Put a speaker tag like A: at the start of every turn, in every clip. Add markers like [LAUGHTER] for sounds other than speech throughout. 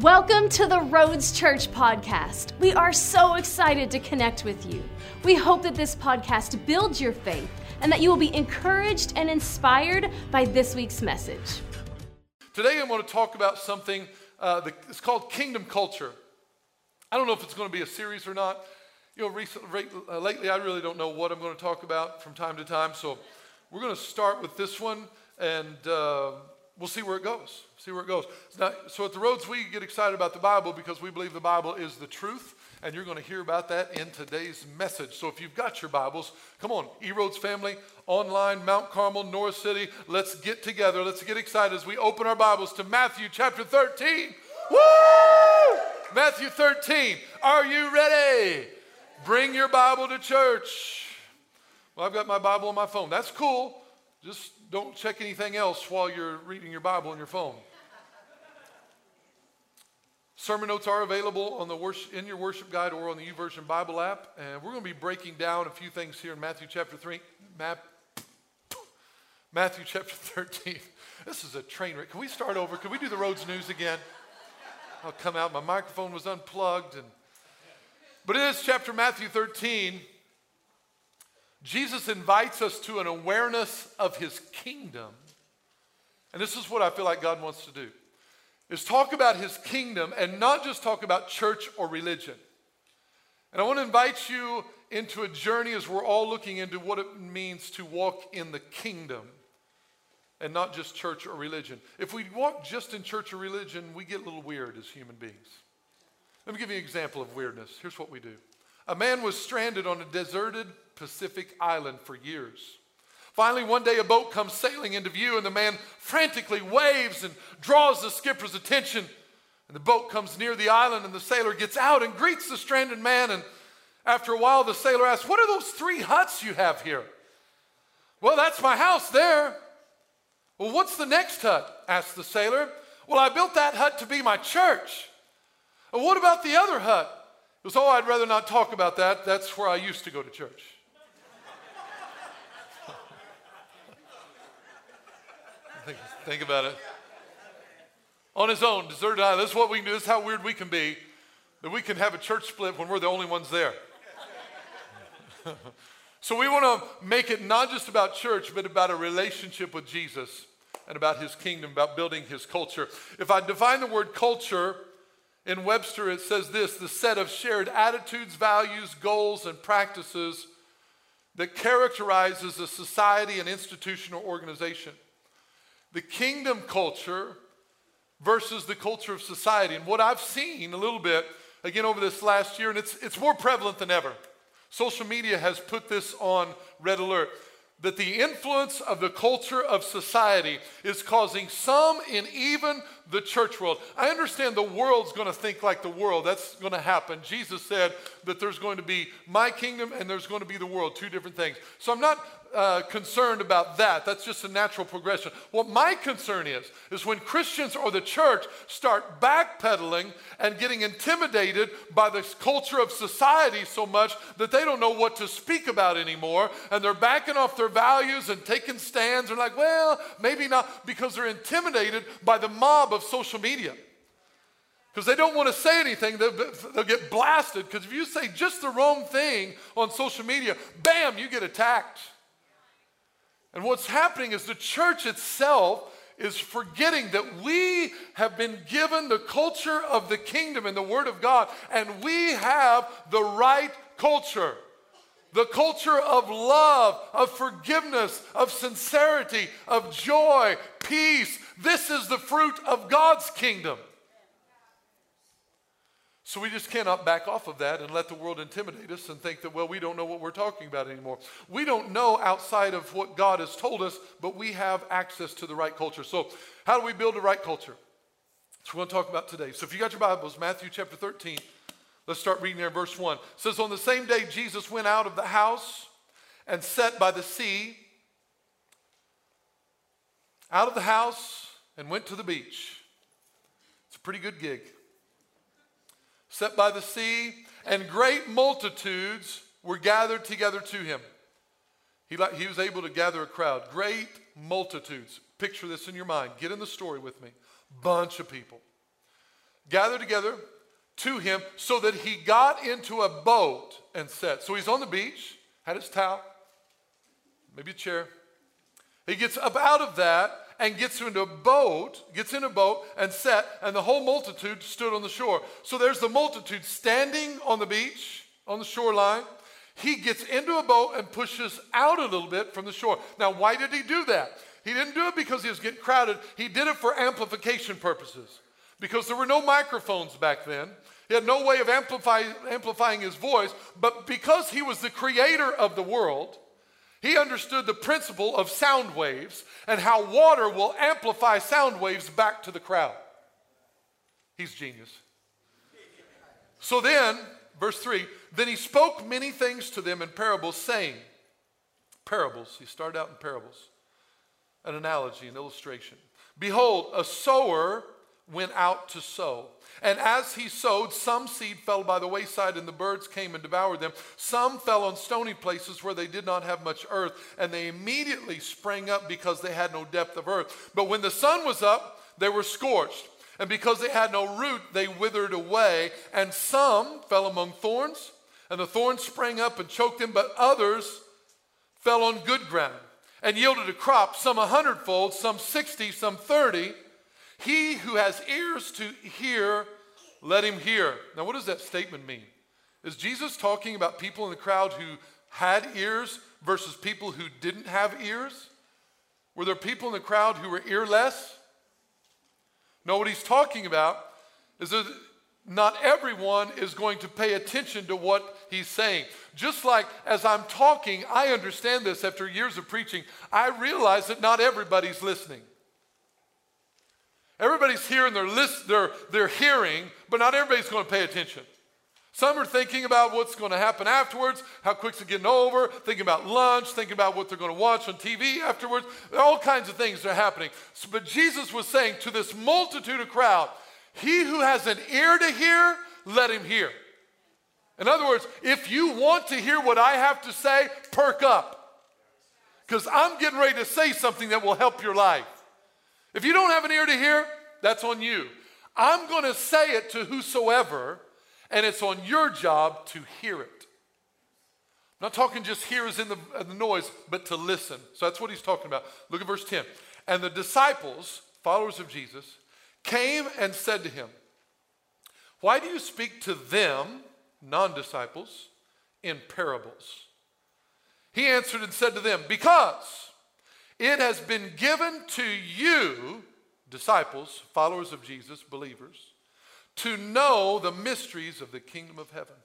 A: Welcome to the Roads Church podcast. We are so excited to connect with you. We hope that this podcast builds your faith and that you will be encouraged and inspired by this week's message.
B: Today, I'm going to talk about something uh, that, it's called kingdom culture. I don't know if it's going to be a series or not. You know, recently, uh, lately, I really don't know what I'm going to talk about from time to time. So, we're going to start with this one, and uh, we'll see where it goes. See where it goes. Now, so, at the Roads, we get excited about the Bible because we believe the Bible is the truth, and you're going to hear about that in today's message. So, if you've got your Bibles, come on, E Roads family, online, Mount Carmel, Norris City, let's get together. Let's get excited as we open our Bibles to Matthew chapter 13. Woo! Matthew 13. Are you ready? Bring your Bible to church. Well, I've got my Bible on my phone. That's cool. Just don't check anything else while you're reading your Bible on your phone. Sermon notes are available on the worship, in your worship guide or on the YouVersion Bible app. And we're going to be breaking down a few things here in Matthew chapter 3. Matthew chapter 13. [LAUGHS] This is a train wreck. Can we start over? Can we do the roads news again? I'll come out. My microphone was unplugged. And, but it is chapter, Matthew 13, Jesus invites us to an awareness of his kingdom. And this is what I feel like God wants to do. Is talk about his kingdom and not just talk about church or religion. And I want to invite you into a journey as we're all looking into what it means to walk in the kingdom and not just church or religion. If we walk just in church or religion, we get a little weird as human beings. Let me give you an example of weirdness. Here's what we do a man was stranded on a deserted Pacific island for years. Finally, one day a boat comes sailing into view, and the man frantically waves and draws the skipper's attention. And the boat comes near the island, and the sailor gets out and greets the stranded man. And after a while, the sailor asks, What are those three huts you have here? Well, that's my house there. Well, what's the next hut? asked the sailor. Well, I built that hut to be my church. Well, what about the other hut? Goes, Oh, I'd rather not talk about that. That's where I used to go to church. Think, [LAUGHS] think about it. On his own, deserted island. This is what we can do. This is how weird we can be. That we can have a church split when we're the only ones there. [LAUGHS] so we want to make it not just about church, but about a relationship with Jesus and about his kingdom, about building his culture. If I define the word culture in Webster, it says this the set of shared attitudes, values, goals, and practices that characterizes a society, an institution, or organization the kingdom culture versus the culture of society. And what I've seen a little bit, again, over this last year, and it's, it's more prevalent than ever. Social media has put this on red alert that the influence of the culture of society is causing some in even the church world. I understand the world's going to think like the world. That's going to happen. Jesus said that there's going to be my kingdom and there's going to be the world, two different things. So I'm not uh, concerned about that. That's just a natural progression. What my concern is, is when Christians or the church start backpedaling and getting intimidated by the culture of society so much that they don't know what to speak about anymore, and they're backing off their values and taking stands. They're like, well, maybe not, because they're intimidated by the mob of social media. Because they don't want to say anything, they'll, they'll get blasted. Because if you say just the wrong thing on social media, bam, you get attacked. And what's happening is the church itself is forgetting that we have been given the culture of the kingdom and the Word of God, and we have the right culture. The culture of love, of forgiveness, of sincerity, of joy, peace. This is the fruit of God's kingdom. So we just cannot back off of that and let the world intimidate us and think that, well, we don't know what we're talking about anymore. We don't know outside of what God has told us, but we have access to the right culture. So, how do we build the right culture? That's what we're going to talk about today. So, if you got your Bibles, Matthew chapter 13, let's start reading there, in verse 1. It says, On the same day, Jesus went out of the house and sat by the sea, out of the house and went to the beach. It's a pretty good gig set by the sea, and great multitudes were gathered together to him. He, he was able to gather a crowd, great multitudes. Picture this in your mind. Get in the story with me. Bunch of people. gathered together to him so that he got into a boat and sat. So he's on the beach, had his towel, maybe a chair. He gets up out of that and gets into a boat, gets in a boat and set, and the whole multitude stood on the shore. So there's the multitude standing on the beach, on the shoreline. He gets into a boat and pushes out a little bit from the shore. Now, why did he do that? He didn't do it because he was getting crowded. He did it for amplification purposes because there were no microphones back then. He had no way of amplify, amplifying his voice, but because he was the creator of the world, he understood the principle of sound waves and how water will amplify sound waves back to the crowd. He's genius. So then, verse 3 then he spoke many things to them in parables, saying, Parables, he started out in parables, an analogy, an illustration. Behold, a sower went out to sow. And as he sowed, some seed fell by the wayside, and the birds came and devoured them. Some fell on stony places where they did not have much earth, and they immediately sprang up because they had no depth of earth. But when the sun was up, they were scorched. And because they had no root, they withered away. And some fell among thorns, and the thorns sprang up and choked them, but others fell on good ground and yielded a crop, some a hundredfold, some sixty, some thirty. He who has ears to hear, let him hear. Now, what does that statement mean? Is Jesus talking about people in the crowd who had ears versus people who didn't have ears? Were there people in the crowd who were earless? No, what he's talking about is that not everyone is going to pay attention to what he's saying. Just like as I'm talking, I understand this after years of preaching. I realize that not everybody's listening. Everybody's hearing, they're, list, they're, they're hearing, but not everybody's going to pay attention. Some are thinking about what's going to happen afterwards, how quick's it getting over, thinking about lunch, thinking about what they're going to watch on TV afterwards. All kinds of things are happening. So, but Jesus was saying to this multitude of crowd, he who has an ear to hear, let him hear. In other words, if you want to hear what I have to say, perk up. Because I'm getting ready to say something that will help your life. If you don't have an ear to hear, that's on you. I'm going to say it to whosoever, and it's on your job to hear it. I'm not talking just hear in the, in the noise, but to listen. So that's what he's talking about. Look at verse 10. And the disciples, followers of Jesus, came and said to him, Why do you speak to them, non disciples, in parables? He answered and said to them, Because it has been given to you, disciples, followers of Jesus, believers, to know the mysteries of the kingdom of heaven.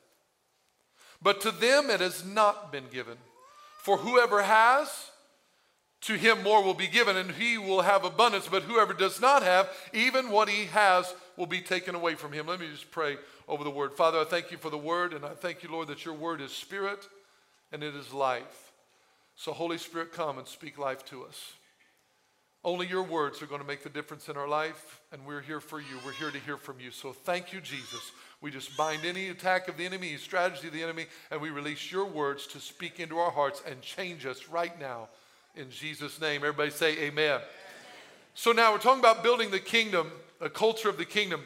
B: But to them it has not been given. For whoever has, to him more will be given, and he will have abundance. But whoever does not have, even what he has will be taken away from him. Let me just pray over the word. Father, I thank you for the word, and I thank you, Lord, that your word is spirit and it is life. So, Holy Spirit, come and speak life to us. Only your words are going to make the difference in our life, and we're here for you. We're here to hear from you. So, thank you, Jesus. We just bind any attack of the enemy, strategy of the enemy, and we release your words to speak into our hearts and change us right now. In Jesus' name. Everybody say amen. amen. So, now we're talking about building the kingdom, a culture of the kingdom.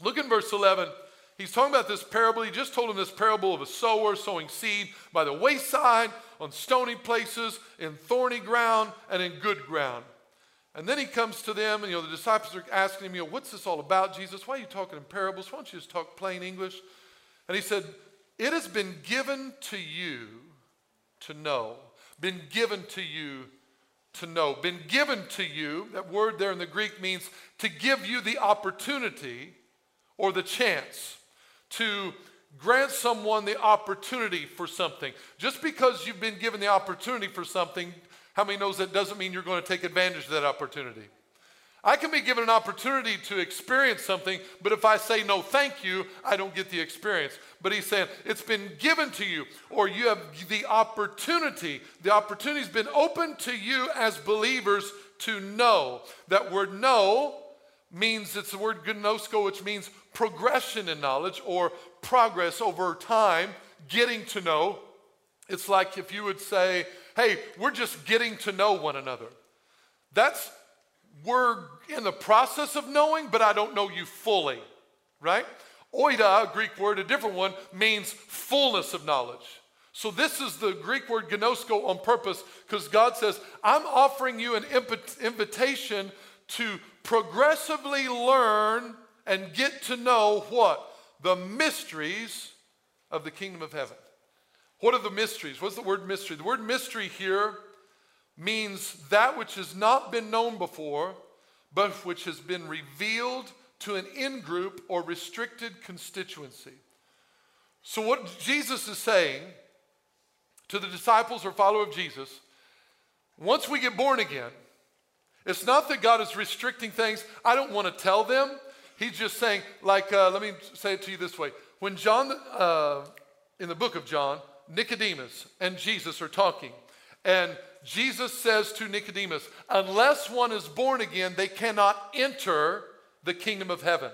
B: Look in verse 11. He's talking about this parable. He just told him this parable of a sower sowing seed by the wayside, on stony places, in thorny ground, and in good ground. And then he comes to them, and you know, the disciples are asking him, you know, what's this all about, Jesus? Why are you talking in parables? Why don't you just talk plain English? And he said, It has been given to you to know, been given to you to know, been given to you. That word there in the Greek means to give you the opportunity or the chance to grant someone the opportunity for something. Just because you've been given the opportunity for something, how many knows that doesn't mean you're going to take advantage of that opportunity? I can be given an opportunity to experience something, but if I say no, thank you, I don't get the experience. But he's saying it's been given to you, or you have the opportunity. The opportunity's been open to you as believers to know. That word know means it's the word gnosko, which means progression in knowledge or progress over time, getting to know. It's like if you would say, hey, we're just getting to know one another. That's, we're in the process of knowing, but I don't know you fully. right? Oida, a Greek word, a different one, means fullness of knowledge. So this is the Greek word gnosko on purpose because God says, I'm offering you an invitation to progressively learn and get to know what? The mysteries of the kingdom of heaven. What are the mysteries? What's the word mystery? The word mystery here means that which has not been known before, but which has been revealed to an in group or restricted constituency. So, what Jesus is saying to the disciples or follower of Jesus, once we get born again, it's not that God is restricting things. I don't want to tell them. He's just saying, like, uh, let me say it to you this way. When John, uh, in the book of John, Nicodemus and Jesus are talking, and Jesus says to Nicodemus, unless one is born again, they cannot enter the kingdom of heaven.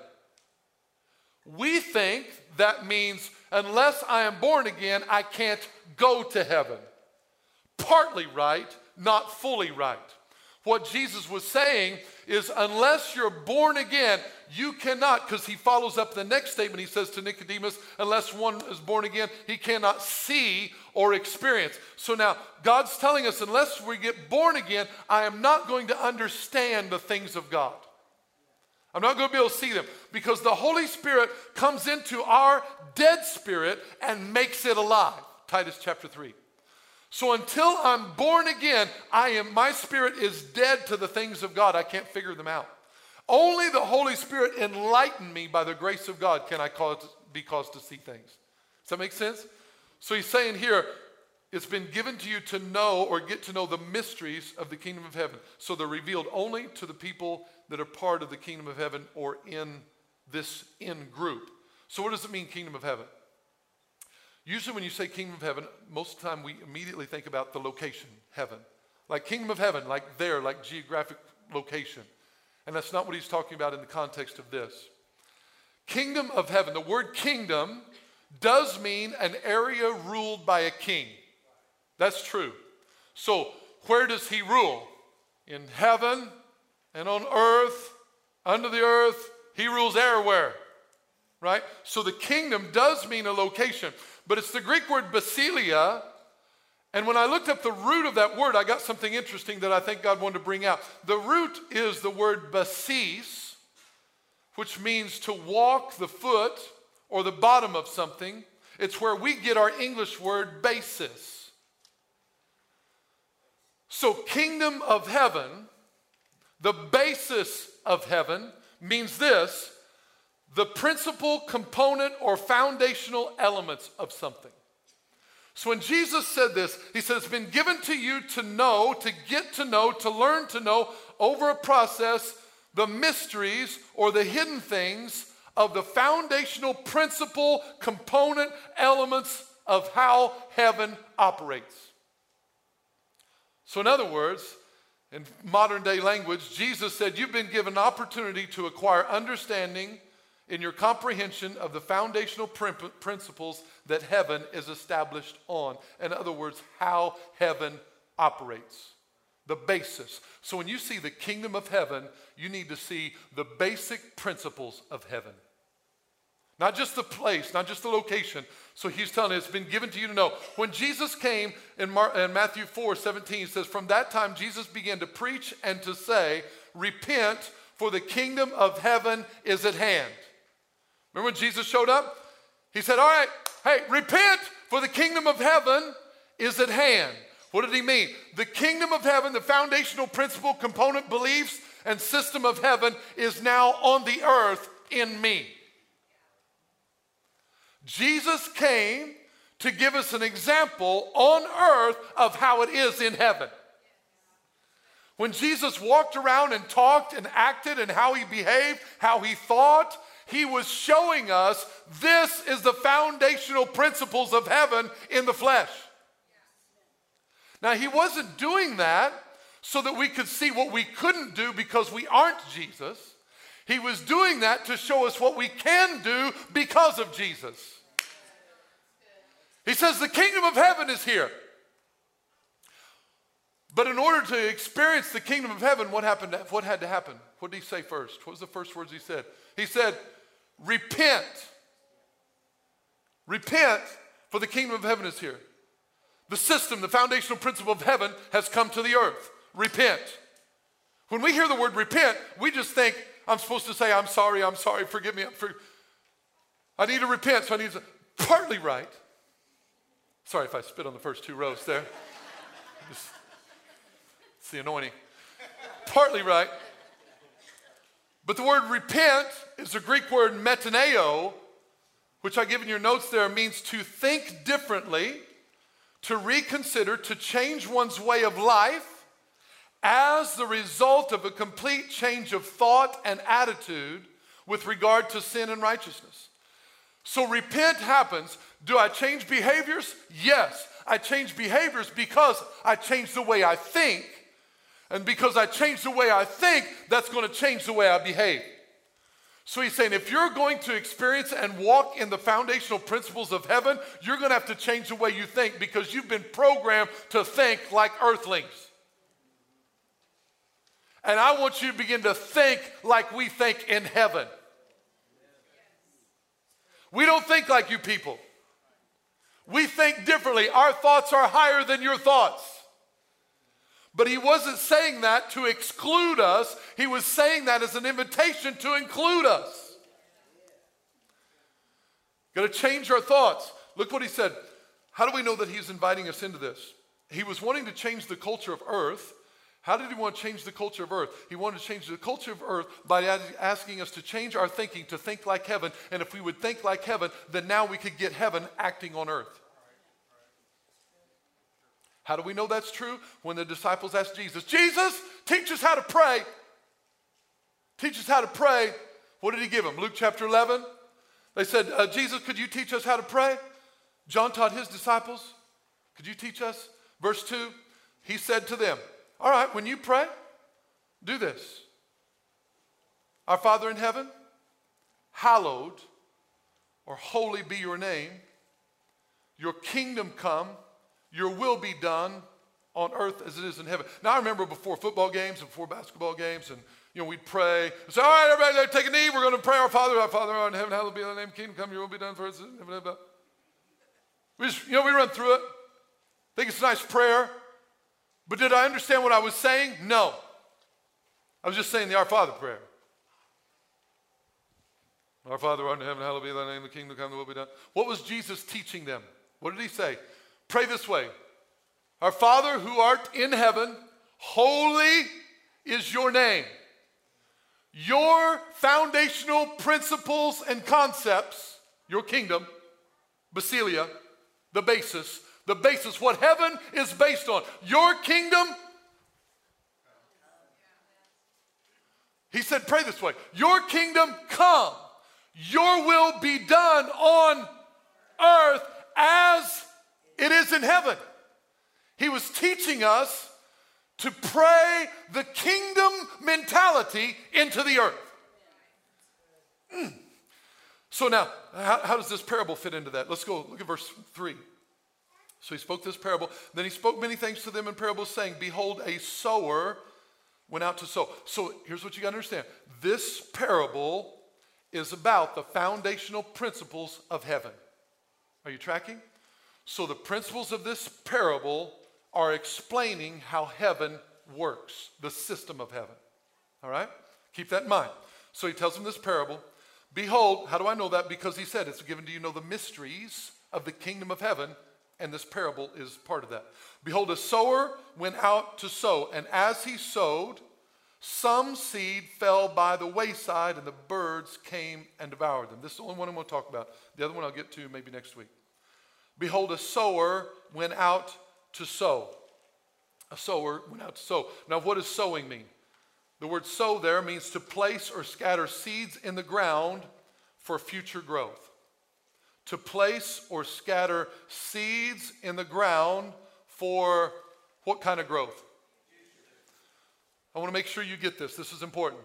B: We think that means unless I am born again, I can't go to heaven. Partly right, not fully right. What Jesus was saying is, unless you're born again, you cannot, because he follows up the next statement. He says to Nicodemus, unless one is born again, he cannot see or experience. So now, God's telling us, unless we get born again, I am not going to understand the things of God. I'm not going to be able to see them because the Holy Spirit comes into our dead spirit and makes it alive. Titus chapter 3. So until I'm born again, I am my spirit is dead to the things of God. I can't figure them out. Only the Holy Spirit enlighten me by the grace of God can I cause, be caused to see things. Does that make sense? So he's saying here, it's been given to you to know or get to know the mysteries of the kingdom of heaven. So they're revealed only to the people that are part of the kingdom of heaven or in this in group. So what does it mean, kingdom of heaven? Usually, when you say kingdom of heaven, most of the time we immediately think about the location, heaven. Like kingdom of heaven, like there, like geographic location. And that's not what he's talking about in the context of this. Kingdom of heaven, the word kingdom does mean an area ruled by a king. That's true. So, where does he rule? In heaven and on earth, under the earth. He rules everywhere, right? So, the kingdom does mean a location but it's the Greek word basilia. And when I looked up the root of that word, I got something interesting that I think God wanted to bring out. The root is the word basis, which means to walk the foot or the bottom of something. It's where we get our English word basis. So, kingdom of heaven, the basis of heaven, means this the principal component or foundational elements of something. So when Jesus said this, he said, It's been given to you to know, to get to know, to learn to know over a process the mysteries or the hidden things of the foundational principal component elements of how heaven operates. So, in other words, in modern day language, Jesus said, You've been given opportunity to acquire understanding in your comprehension of the foundational principles that heaven is established on. In other words, how heaven operates. The basis. So when you see the kingdom of heaven, you need to see the basic principles of heaven. Not just the place, not just the location. So he's telling it's been given to you to know. When Jesus came in, Mar- in Matthew 4 17, he says, From that time Jesus began to preach and to say, Repent, for the kingdom of heaven is at hand. Remember when Jesus showed up? He said, All right, hey, repent, for the kingdom of heaven is at hand. What did he mean? The kingdom of heaven, the foundational principle, component, beliefs, and system of heaven is now on the earth in me. Jesus came to give us an example on earth of how it is in heaven. When Jesus walked around and talked and acted and how he behaved, how he thought, he was showing us this is the foundational principles of heaven in the flesh. Now, he wasn't doing that so that we could see what we couldn't do because we aren't Jesus. He was doing that to show us what we can do because of Jesus. He says, The kingdom of heaven is here. But in order to experience the kingdom of heaven, what happened? What had to happen? What did he say first? What was the first words he said? He said, repent. Repent, for the kingdom of heaven is here. The system, the foundational principle of heaven has come to the earth. Repent. When we hear the word repent, we just think, I'm supposed to say, I'm sorry, I'm sorry, forgive me. For... I need to repent, so I need to. Partly right. Sorry if I spit on the first two rows there. [LAUGHS] It's the anointing. Partly right. But the word repent is the Greek word metaneo, which I give in your notes there, means to think differently, to reconsider, to change one's way of life as the result of a complete change of thought and attitude with regard to sin and righteousness. So repent happens. Do I change behaviors? Yes. I change behaviors because I change the way I think. And because I change the way I think, that's going to change the way I behave. So he's saying if you're going to experience and walk in the foundational principles of heaven, you're going to have to change the way you think because you've been programmed to think like earthlings. And I want you to begin to think like we think in heaven. We don't think like you people. We think differently. Our thoughts are higher than your thoughts. But he wasn't saying that to exclude us, he was saying that as an invitation to include us. Got to change our thoughts. Look what he said. How do we know that he's inviting us into this? He was wanting to change the culture of earth. How did he want to change the culture of earth? He wanted to change the culture of earth by asking us to change our thinking to think like heaven. And if we would think like heaven, then now we could get heaven acting on earth. How do we know that's true? When the disciples asked Jesus, Jesus, teach us how to pray. Teach us how to pray. What did he give them? Luke chapter 11. They said, uh, Jesus, could you teach us how to pray? John taught his disciples, Could you teach us? Verse 2, he said to them, All right, when you pray, do this. Our Father in heaven, hallowed or holy be your name. Your kingdom come your will be done on earth as it is in heaven. Now, I remember before football games and before basketball games, and you know, we'd pray. Say, all right, everybody, take a knee. We're going to pray our Father, our Father, in heaven, hallowed be thy name, kingdom come, your will be done for us. We just, you know, we run through it. Think it's a nice prayer. But did I understand what I was saying? No. I was just saying the Our Father prayer. Our Father, art in heaven, hallowed be thy name, the kingdom come, the will be done. What was Jesus teaching them? What did he say? Pray this way Our Father who art in heaven, holy is your name. Your foundational principles and concepts, your kingdom, Basilia, the basis, the basis, what heaven is based on. Your kingdom, he said, pray this way Your kingdom come, your will be done on earth as it is in heaven. He was teaching us to pray the kingdom mentality into the earth. Mm. So now, how, how, does this parable fit into that? Let's go look at verse 3. So he spoke this parable. Then he spoke many things to them in parables, saying, Behold, a sower went out to sow. So here's what you got to understand this parable is about the foundational principles of heaven. Are you tracking? So, the principles of this parable are explaining how heaven works, the system of heaven. All right? Keep that in mind. So, he tells them this parable. Behold, how do I know that? Because he said it's given to you know the mysteries of the kingdom of heaven, and this parable is part of that. Behold, a sower went out to sow, and as he sowed, some seed fell by the wayside, and the birds came and devoured them. This is the only one I'm going to talk about. The other one I'll get to maybe next week. Behold, a sower went out to sow. A sower went out to sow. Now, what does sowing mean? The word sow there means to place or scatter seeds in the ground for future growth. To place or scatter seeds in the ground for what kind of growth? I want to make sure you get this. This is important.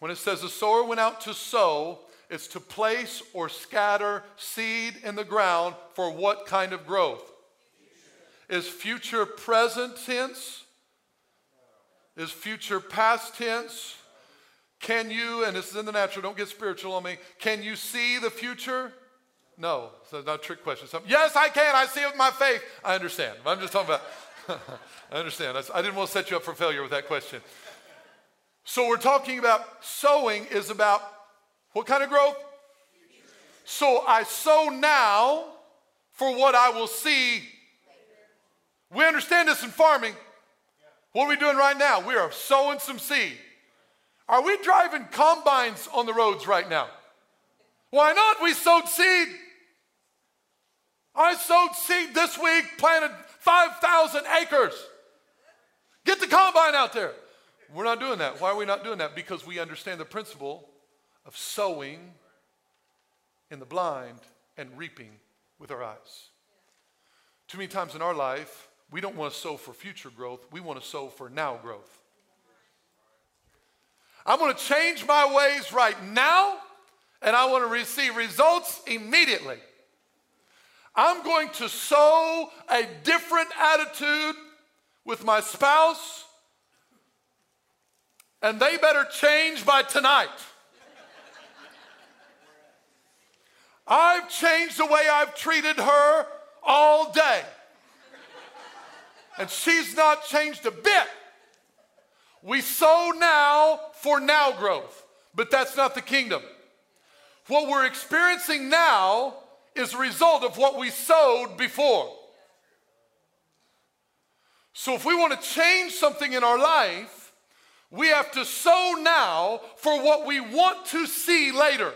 B: When it says the sower went out to sow, it's to place or scatter seed in the ground for what kind of growth? Future. Is future present tense? Is future past tense? Can you, and this is in the natural, don't get spiritual on me, can you see the future? No. So not a trick question. Yes, I can. I see it with my faith. I understand. I'm just talking about, [LAUGHS] I understand. I didn't want to set you up for failure with that question. So we're talking about sowing is about what kind of growth? So I sow now for what I will see. We understand this in farming. What are we doing right now? We are sowing some seed. Are we driving combines on the roads right now? Why not? We sowed seed. I sowed seed this week, planted 5,000 acres. Get the combine out there. We're not doing that. Why are we not doing that? Because we understand the principle of sowing in the blind and reaping with our eyes. Too many times in our life, we don't want to sow for future growth, we want to sow for now growth. I'm going to change my ways right now, and I want to receive results immediately. I'm going to sow a different attitude with my spouse, and they better change by tonight. I've changed the way I've treated her all day. And she's not changed a bit. We sow now for now growth, but that's not the kingdom. What we're experiencing now is a result of what we sowed before. So if we want to change something in our life, we have to sow now for what we want to see later.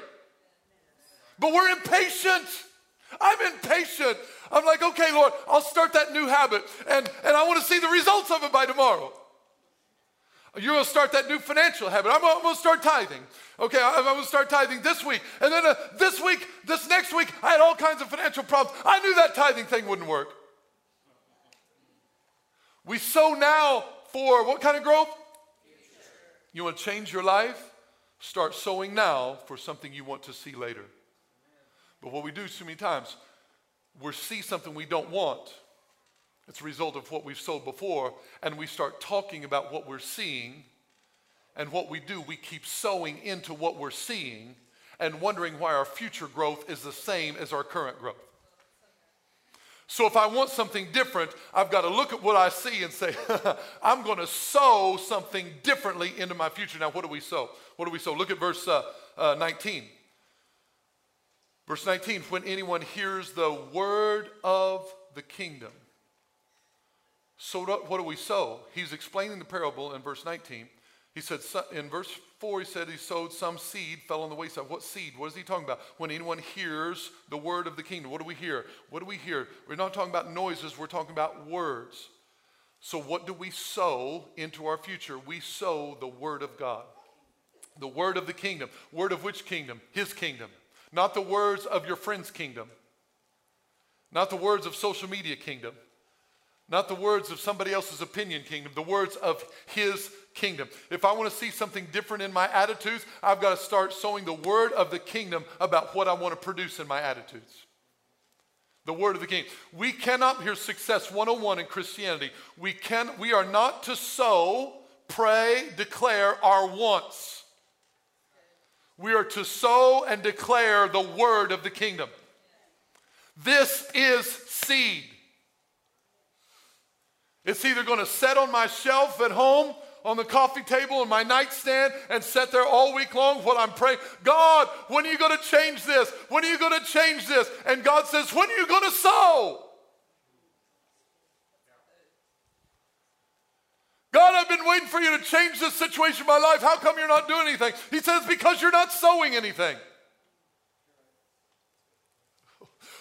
B: But we're impatient. I'm impatient. I'm like, okay, Lord, I'll start that new habit and, and I want to see the results of it by tomorrow. You're going to start that new financial habit. I'm, I'm going to start tithing. Okay, I'm going to start tithing this week. And then uh, this week, this next week, I had all kinds of financial problems. I knew that tithing thing wouldn't work. We sow now for what kind of growth? You want to change your life? Start sowing now for something you want to see later. But what we do too many times, we see something we don't want it's a result of what we've sold before, and we start talking about what we're seeing. And what we do, we keep sowing into what we're seeing and wondering why our future growth is the same as our current growth. So if I want something different, I've got to look at what I see and say, [LAUGHS] I'm going to sow something differently into my future. Now, what do we sow? What do we sow? Look at verse uh, uh, 19. Verse 19, when anyone hears the word of the kingdom so what do we sow? He's explaining the parable in verse 19. He said, in verse 4, he said he sowed some seed, fell on the wayside. What seed? What is he talking about? When anyone hears the word of the kingdom, what do we hear? What do we hear? We're not talking about noises, we're talking about words. So, what do we sow into our future? We sow the word of God, the word of the kingdom. Word of which kingdom? His kingdom. Not the words of your friend's kingdom, not the words of social media kingdom not the words of somebody else's opinion kingdom, the words of his kingdom. If I want to see something different in my attitudes, I've got to start sowing the word of the kingdom about what I want to produce in my attitudes. The word of the king. We cannot, here's success 101 in Christianity. We can we are not to sow, pray, declare our wants. We are to sow and declare the word of the kingdom. This is seed. It's either going to set on my shelf at home, on the coffee table, on my nightstand, and sit there all week long while I'm praying. God, when are you going to change this? When are you going to change this? And God says, When are you going to sow? God, I've been waiting for you to change this situation in my life. How come you're not doing anything? He says, Because you're not sowing anything.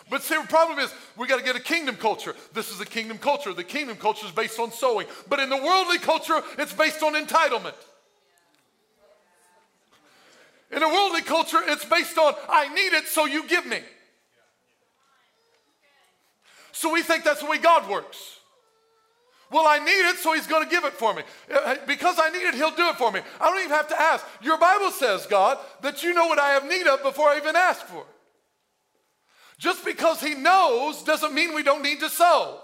B: But see, the problem is we got to get a kingdom culture. This is a kingdom culture. The kingdom culture is based on sowing. But in the worldly culture, it's based on entitlement. In a worldly culture, it's based on, I need it, so you give me. So we think that's the way God works. Well, I need it, so He's going to give it for me. Uh, because I need it, He'll do it for me. I don't even have to ask. Your Bible says, God, that you know what I have need of before I even ask for it. Just because he knows doesn't mean we don't need to sow.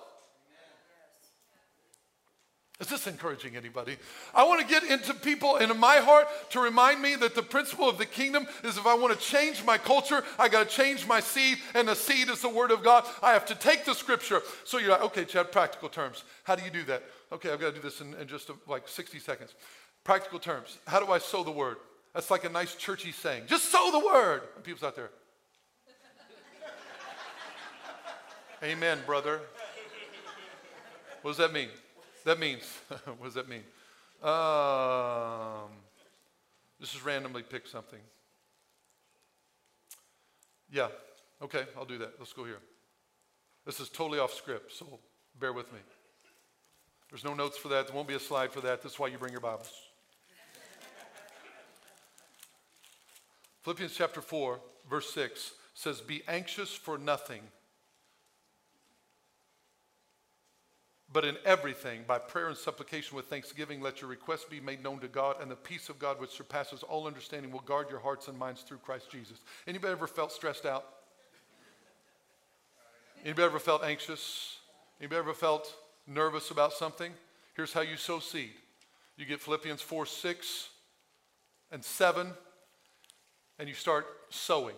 B: Is this encouraging anybody? I want to get into people and in my heart to remind me that the principle of the kingdom is if I want to change my culture, I got to change my seed, and the seed is the word of God. I have to take the scripture. So you're like, okay, Chad, practical terms. How do you do that? Okay, I've got to do this in, in just a, like 60 seconds. Practical terms. How do I sow the word? That's like a nice churchy saying. Just sow the word. And people's out there. [LAUGHS] Amen, brother. What does that mean? That means, [LAUGHS] what does that mean? Um, this is randomly pick something. Yeah, okay, I'll do that. Let's go here. This is totally off script, so bear with me. There's no notes for that. There won't be a slide for that. That's why you bring your Bibles. Philippians chapter 4, verse 6 says, Be anxious for nothing But in everything, by prayer and supplication with thanksgiving, let your requests be made known to God, and the peace of God, which surpasses all understanding, will guard your hearts and minds through Christ Jesus. Anybody ever felt stressed out? Anybody ever felt anxious? Anybody ever felt nervous about something? Here's how you sow seed. You get Philippians 4, 6, and 7, and you start sowing.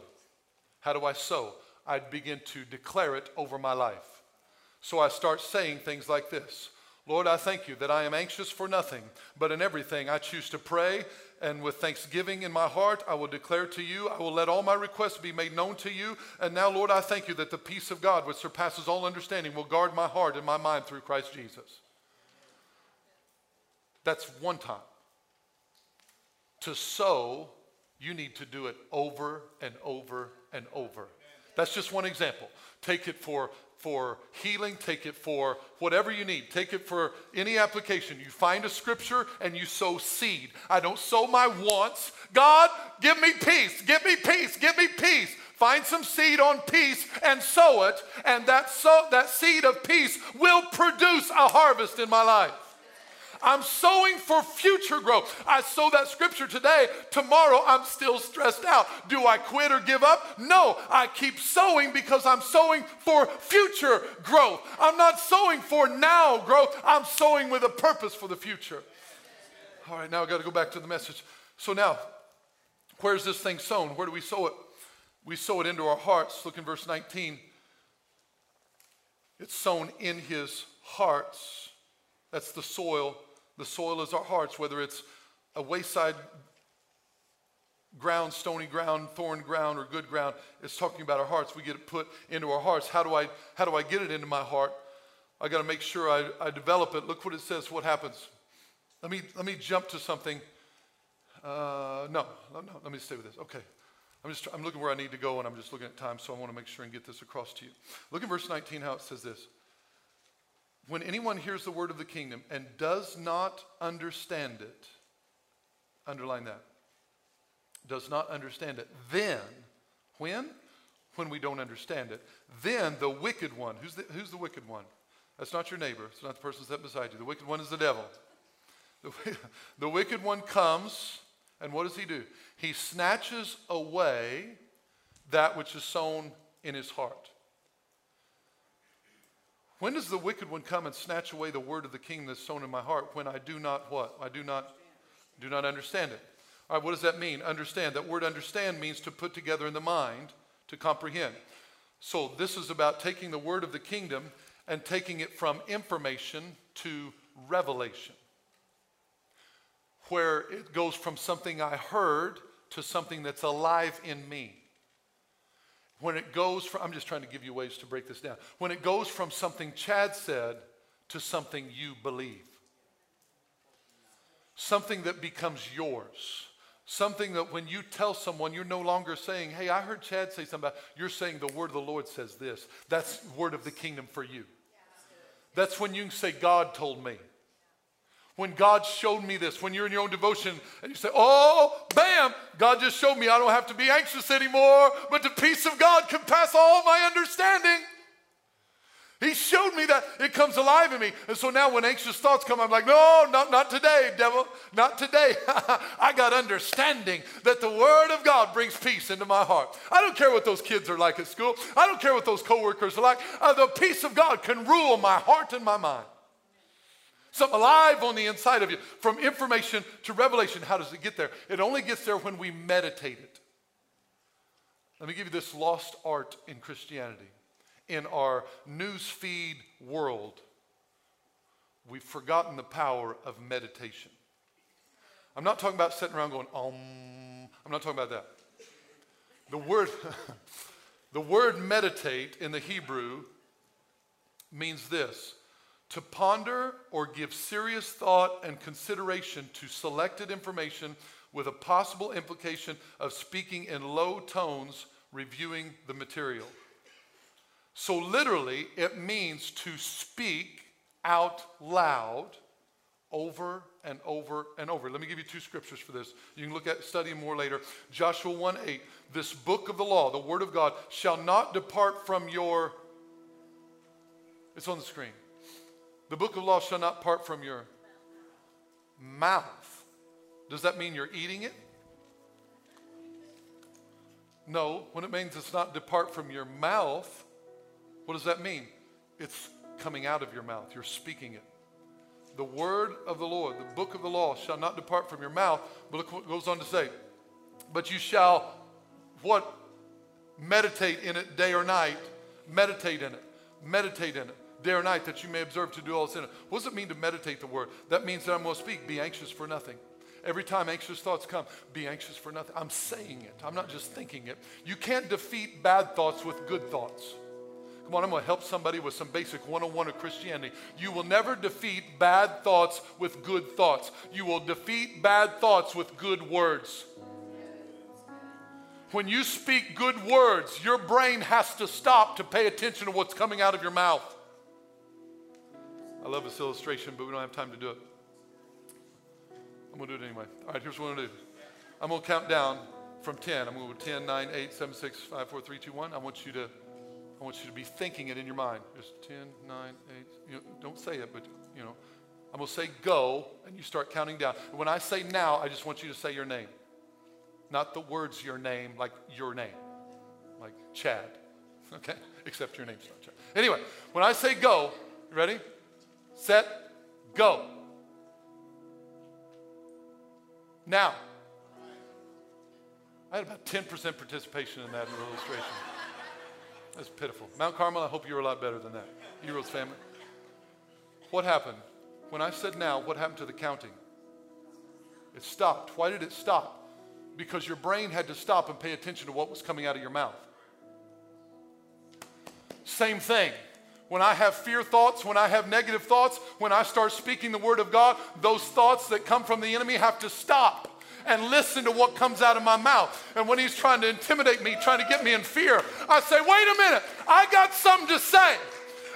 B: How do I sow? I begin to declare it over my life. So I start saying things like this Lord, I thank you that I am anxious for nothing, but in everything I choose to pray, and with thanksgiving in my heart, I will declare to you, I will let all my requests be made known to you. And now, Lord, I thank you that the peace of God, which surpasses all understanding, will guard my heart and my mind through Christ Jesus. That's one time. To sow, you need to do it over and over and over. That's just one example. Take it for for healing, take it for whatever you need, take it for any application. You find a scripture and you sow seed. I don't sow my wants. God, give me peace, give me peace, give me peace. Find some seed on peace and sow it, and that, sow, that seed of peace will produce a harvest in my life. I'm sowing for future growth. I sow that scripture today. Tomorrow, I'm still stressed out. Do I quit or give up? No, I keep sowing because I'm sowing for future growth. I'm not sowing for now growth, I'm sowing with a purpose for the future. All right, now I got to go back to the message. So now, where's this thing sown? Where do we sow it? We sow it into our hearts. Look in verse 19. It's sown in his hearts. That's the soil the soil is our hearts, whether it's a wayside ground, stony ground, thorn ground, or good ground. It's talking about our hearts. We get it put into our hearts. How do I, how do I get it into my heart? I got to make sure I, I develop it. Look what it says. What happens? Let me, let me jump to something. Uh, no, no, no, let me stay with this. Okay. I'm just I'm looking where I need to go and I'm just looking at time, so I want to make sure and get this across to you. Look at verse 19, how it says this. When anyone hears the word of the kingdom and does not understand it, underline that, does not understand it, then, when? When we don't understand it, then the wicked one, who's the, who's the wicked one? That's not your neighbor, it's not the person sitting beside you. The wicked one is the devil. The, [LAUGHS] the wicked one comes, and what does he do? He snatches away that which is sown in his heart. When does the wicked one come and snatch away the word of the king that's sown in my heart when I do not what? I do not do not understand it. All right, what does that mean? Understand. That word understand means to put together in the mind, to comprehend. So this is about taking the word of the kingdom and taking it from information to revelation. Where it goes from something I heard to something that's alive in me. When it goes from, I'm just trying to give you ways to break this down. When it goes from something Chad said to something you believe, something that becomes yours. Something that when you tell someone, you're no longer saying, Hey, I heard Chad say something about, you're saying the word of the Lord says this. That's word of the kingdom for you. That's when you can say, God told me when God showed me this, when you're in your own devotion and you say, Oh, bam, God just showed me I don't have to be anxious anymore, but the peace of God can pass all my understanding. He showed me that it comes alive in me. And so now when anxious thoughts come, I'm like, no, not, not today, devil, not today. [LAUGHS] I got understanding that the word of God brings peace into my heart. I don't care what those kids are like at school. I don't care what those coworkers are like. Uh, the peace of God can rule my heart and my mind. Something alive on the inside of you. From information to revelation, how does it get there? It only gets there when we meditate it. Let me give you this lost art in Christianity. In our newsfeed world, we've forgotten the power of meditation. I'm not talking about sitting around going, um, I'm not talking about that. The word, [LAUGHS] the word meditate in the Hebrew means this to ponder or give serious thought and consideration to selected information with a possible implication of speaking in low tones, reviewing the material. So, literally, it means to speak out loud over and over and over. Let me give you two scriptures for this. You can look at study more later. Joshua 1 8. This book of the law, the word of God, shall not depart from your. It's on the screen. The book of law shall not part from your mouth. Does that mean you're eating it? No. When it means it's not depart from your mouth, what does that mean? It's coming out of your mouth. You're speaking it. The word of the Lord, the book of the law, shall not depart from your mouth. But look what it goes on to say. But you shall what? Meditate in it day or night. Meditate in it. Meditate in it day or night that you may observe to do all this in it. What does it mean to meditate the word? That means that I'm going to speak. Be anxious for nothing. Every time anxious thoughts come, be anxious for nothing. I'm saying it. I'm not just thinking it. You can't defeat bad thoughts with good thoughts. Come on, I'm going to help somebody with some basic 101 of Christianity. You will never defeat bad thoughts with good thoughts. You will defeat bad thoughts with good words. When you speak good words, your brain has to stop to pay attention to what's coming out of your mouth. I love this illustration, but we don't have time to do it. I'm going to do it anyway. All right, here's what I'm going to do I'm going to count down from 10. I'm going to go 10, 9, 8, 7, 6, 5, 4, 3, 2, 1. I want you to. I want you to be thinking it in your mind. Just 10, 9, 8. You know, don't say it, but you know, I'm going to say go, and you start counting down. When I say now, I just want you to say your name. Not the words your name, like your name, like Chad. [LAUGHS] Okay? Except your name's not Chad. Anyway, when I say go, ready? Set, go. Now, I had about 10% participation in that illustration. That's pitiful. Mount Carmel, I hope you were a lot better than that. Heroes family. What happened? When I said now, what happened to the counting? It stopped. Why did it stop? Because your brain had to stop and pay attention to what was coming out of your mouth. Same thing. When I have fear thoughts, when I have negative thoughts, when I start speaking the word of God, those thoughts that come from the enemy have to stop and listen to what comes out of my mouth. And when he's trying to intimidate me, trying to get me in fear, I say, wait a minute, I got something to say.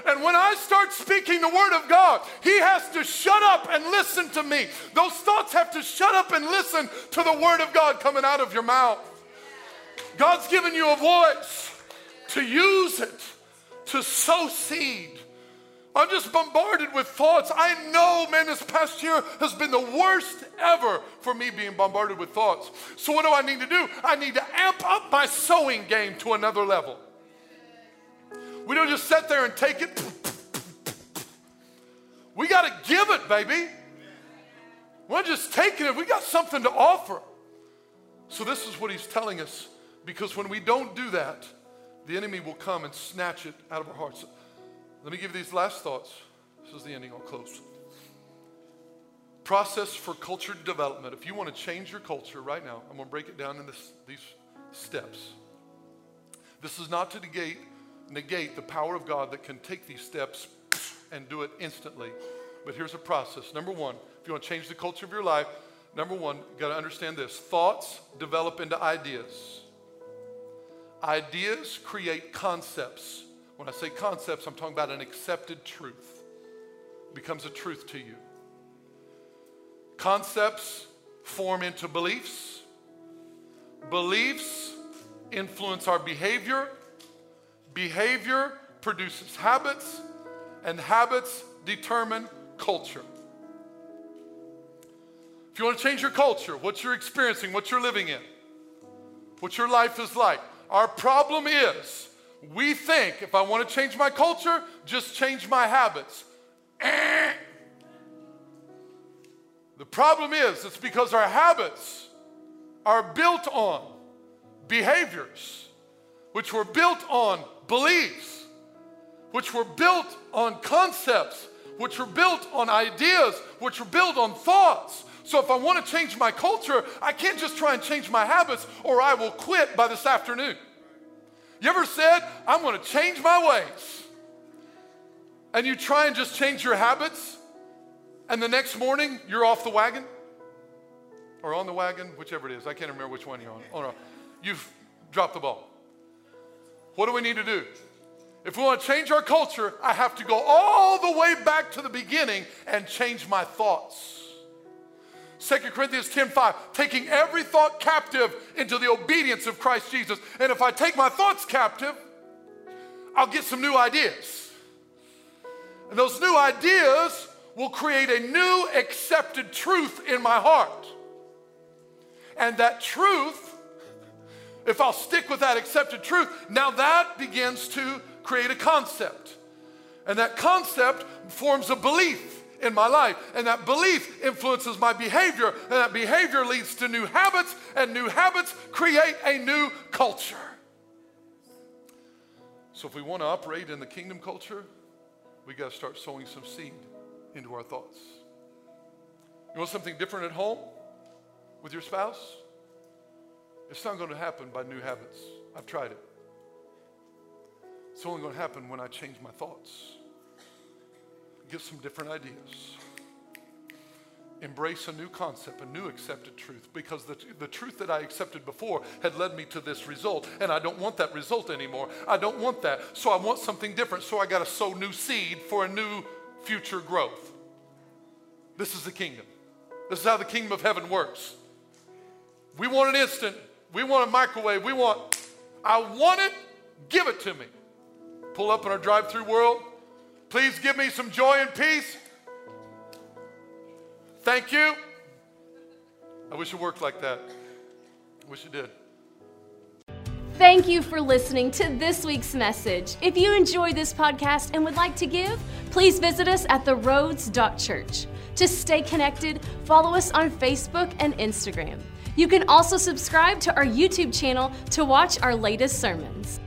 B: And when I start speaking the word of God, he has to shut up and listen to me. Those thoughts have to shut up and listen to the word of God coming out of your mouth. God's given you a voice to use it to sow seed. I'm just bombarded with thoughts. I know, man, this past year has been the worst ever for me being bombarded with thoughts. So, what do I need to do? I need to amp up my sowing game to another level. We don't just sit there and take it. We got to give it, baby. We're just taking it, we got something to offer. So, this is what he's telling us because when we don't do that, the enemy will come and snatch it out of our hearts. Let me give you these last thoughts. This is the ending. I'll close. Process for culture development. If you want to change your culture right now, I'm going to break it down in these steps. This is not to negate, negate the power of God that can take these steps and do it instantly. But here's a process. Number one, if you want to change the culture of your life, number one, you got to understand this thoughts develop into ideas. Ideas create concepts. When I say concepts, I'm talking about an accepted truth. It becomes a truth to you. Concepts form into beliefs. Beliefs influence our behavior. Behavior produces habits, and habits determine culture. If you want to change your culture, what you're experiencing, what you're living in, what your life is like, our problem is we think if I want to change my culture, just change my habits. Eh. The problem is, it's because our habits are built on behaviors, which were built on beliefs, which were built on concepts, which were built on ideas, which were built on thoughts. So if I want to change my culture, I can't just try and change my habits or I will quit by this afternoon. You ever said, I'm going to change my ways? And you try and just change your habits, and the next morning you're off the wagon? Or on the wagon, whichever it is. I can't remember which one you're on. Oh no, you've dropped the ball. What do we need to do? If we want to change our culture, I have to go all the way back to the beginning and change my thoughts. 2 Corinthians 10:5, taking every thought captive into the obedience of Christ Jesus. And if I take my thoughts captive, I'll get some new ideas. And those new ideas will create a new accepted truth in my heart. And that truth, if I'll stick with that accepted truth, now that begins to create a concept. And that concept forms a belief in my life. And that belief influences my behavior. And that behavior leads to new habits. And new habits create a new culture. So if we want to operate in the kingdom culture, we got to start sowing some seed into our thoughts. You want something different at home with your spouse? It's not going to happen by new habits. I've tried it. It's only going to happen when I change my thoughts, get some different ideas, embrace a new concept, a new accepted truth, because the, the truth that I accepted before had led me to this result, and I don't want that result anymore. I don't want that. So I want something different. So I got to sow new seed for a new future growth. This is the kingdom. This is how the kingdom of heaven works. We want an instant. We want a microwave. We want, I want it, give it to me pull up in our drive through world. Please give me some joy and peace. Thank you. I wish it worked like that. I wish it did.
A: Thank you for listening to this week's message. If you enjoyed this podcast and would like to give, please visit us at theroads.church. To stay connected, follow us on Facebook and Instagram. You can also subscribe to our YouTube channel to watch our latest sermons.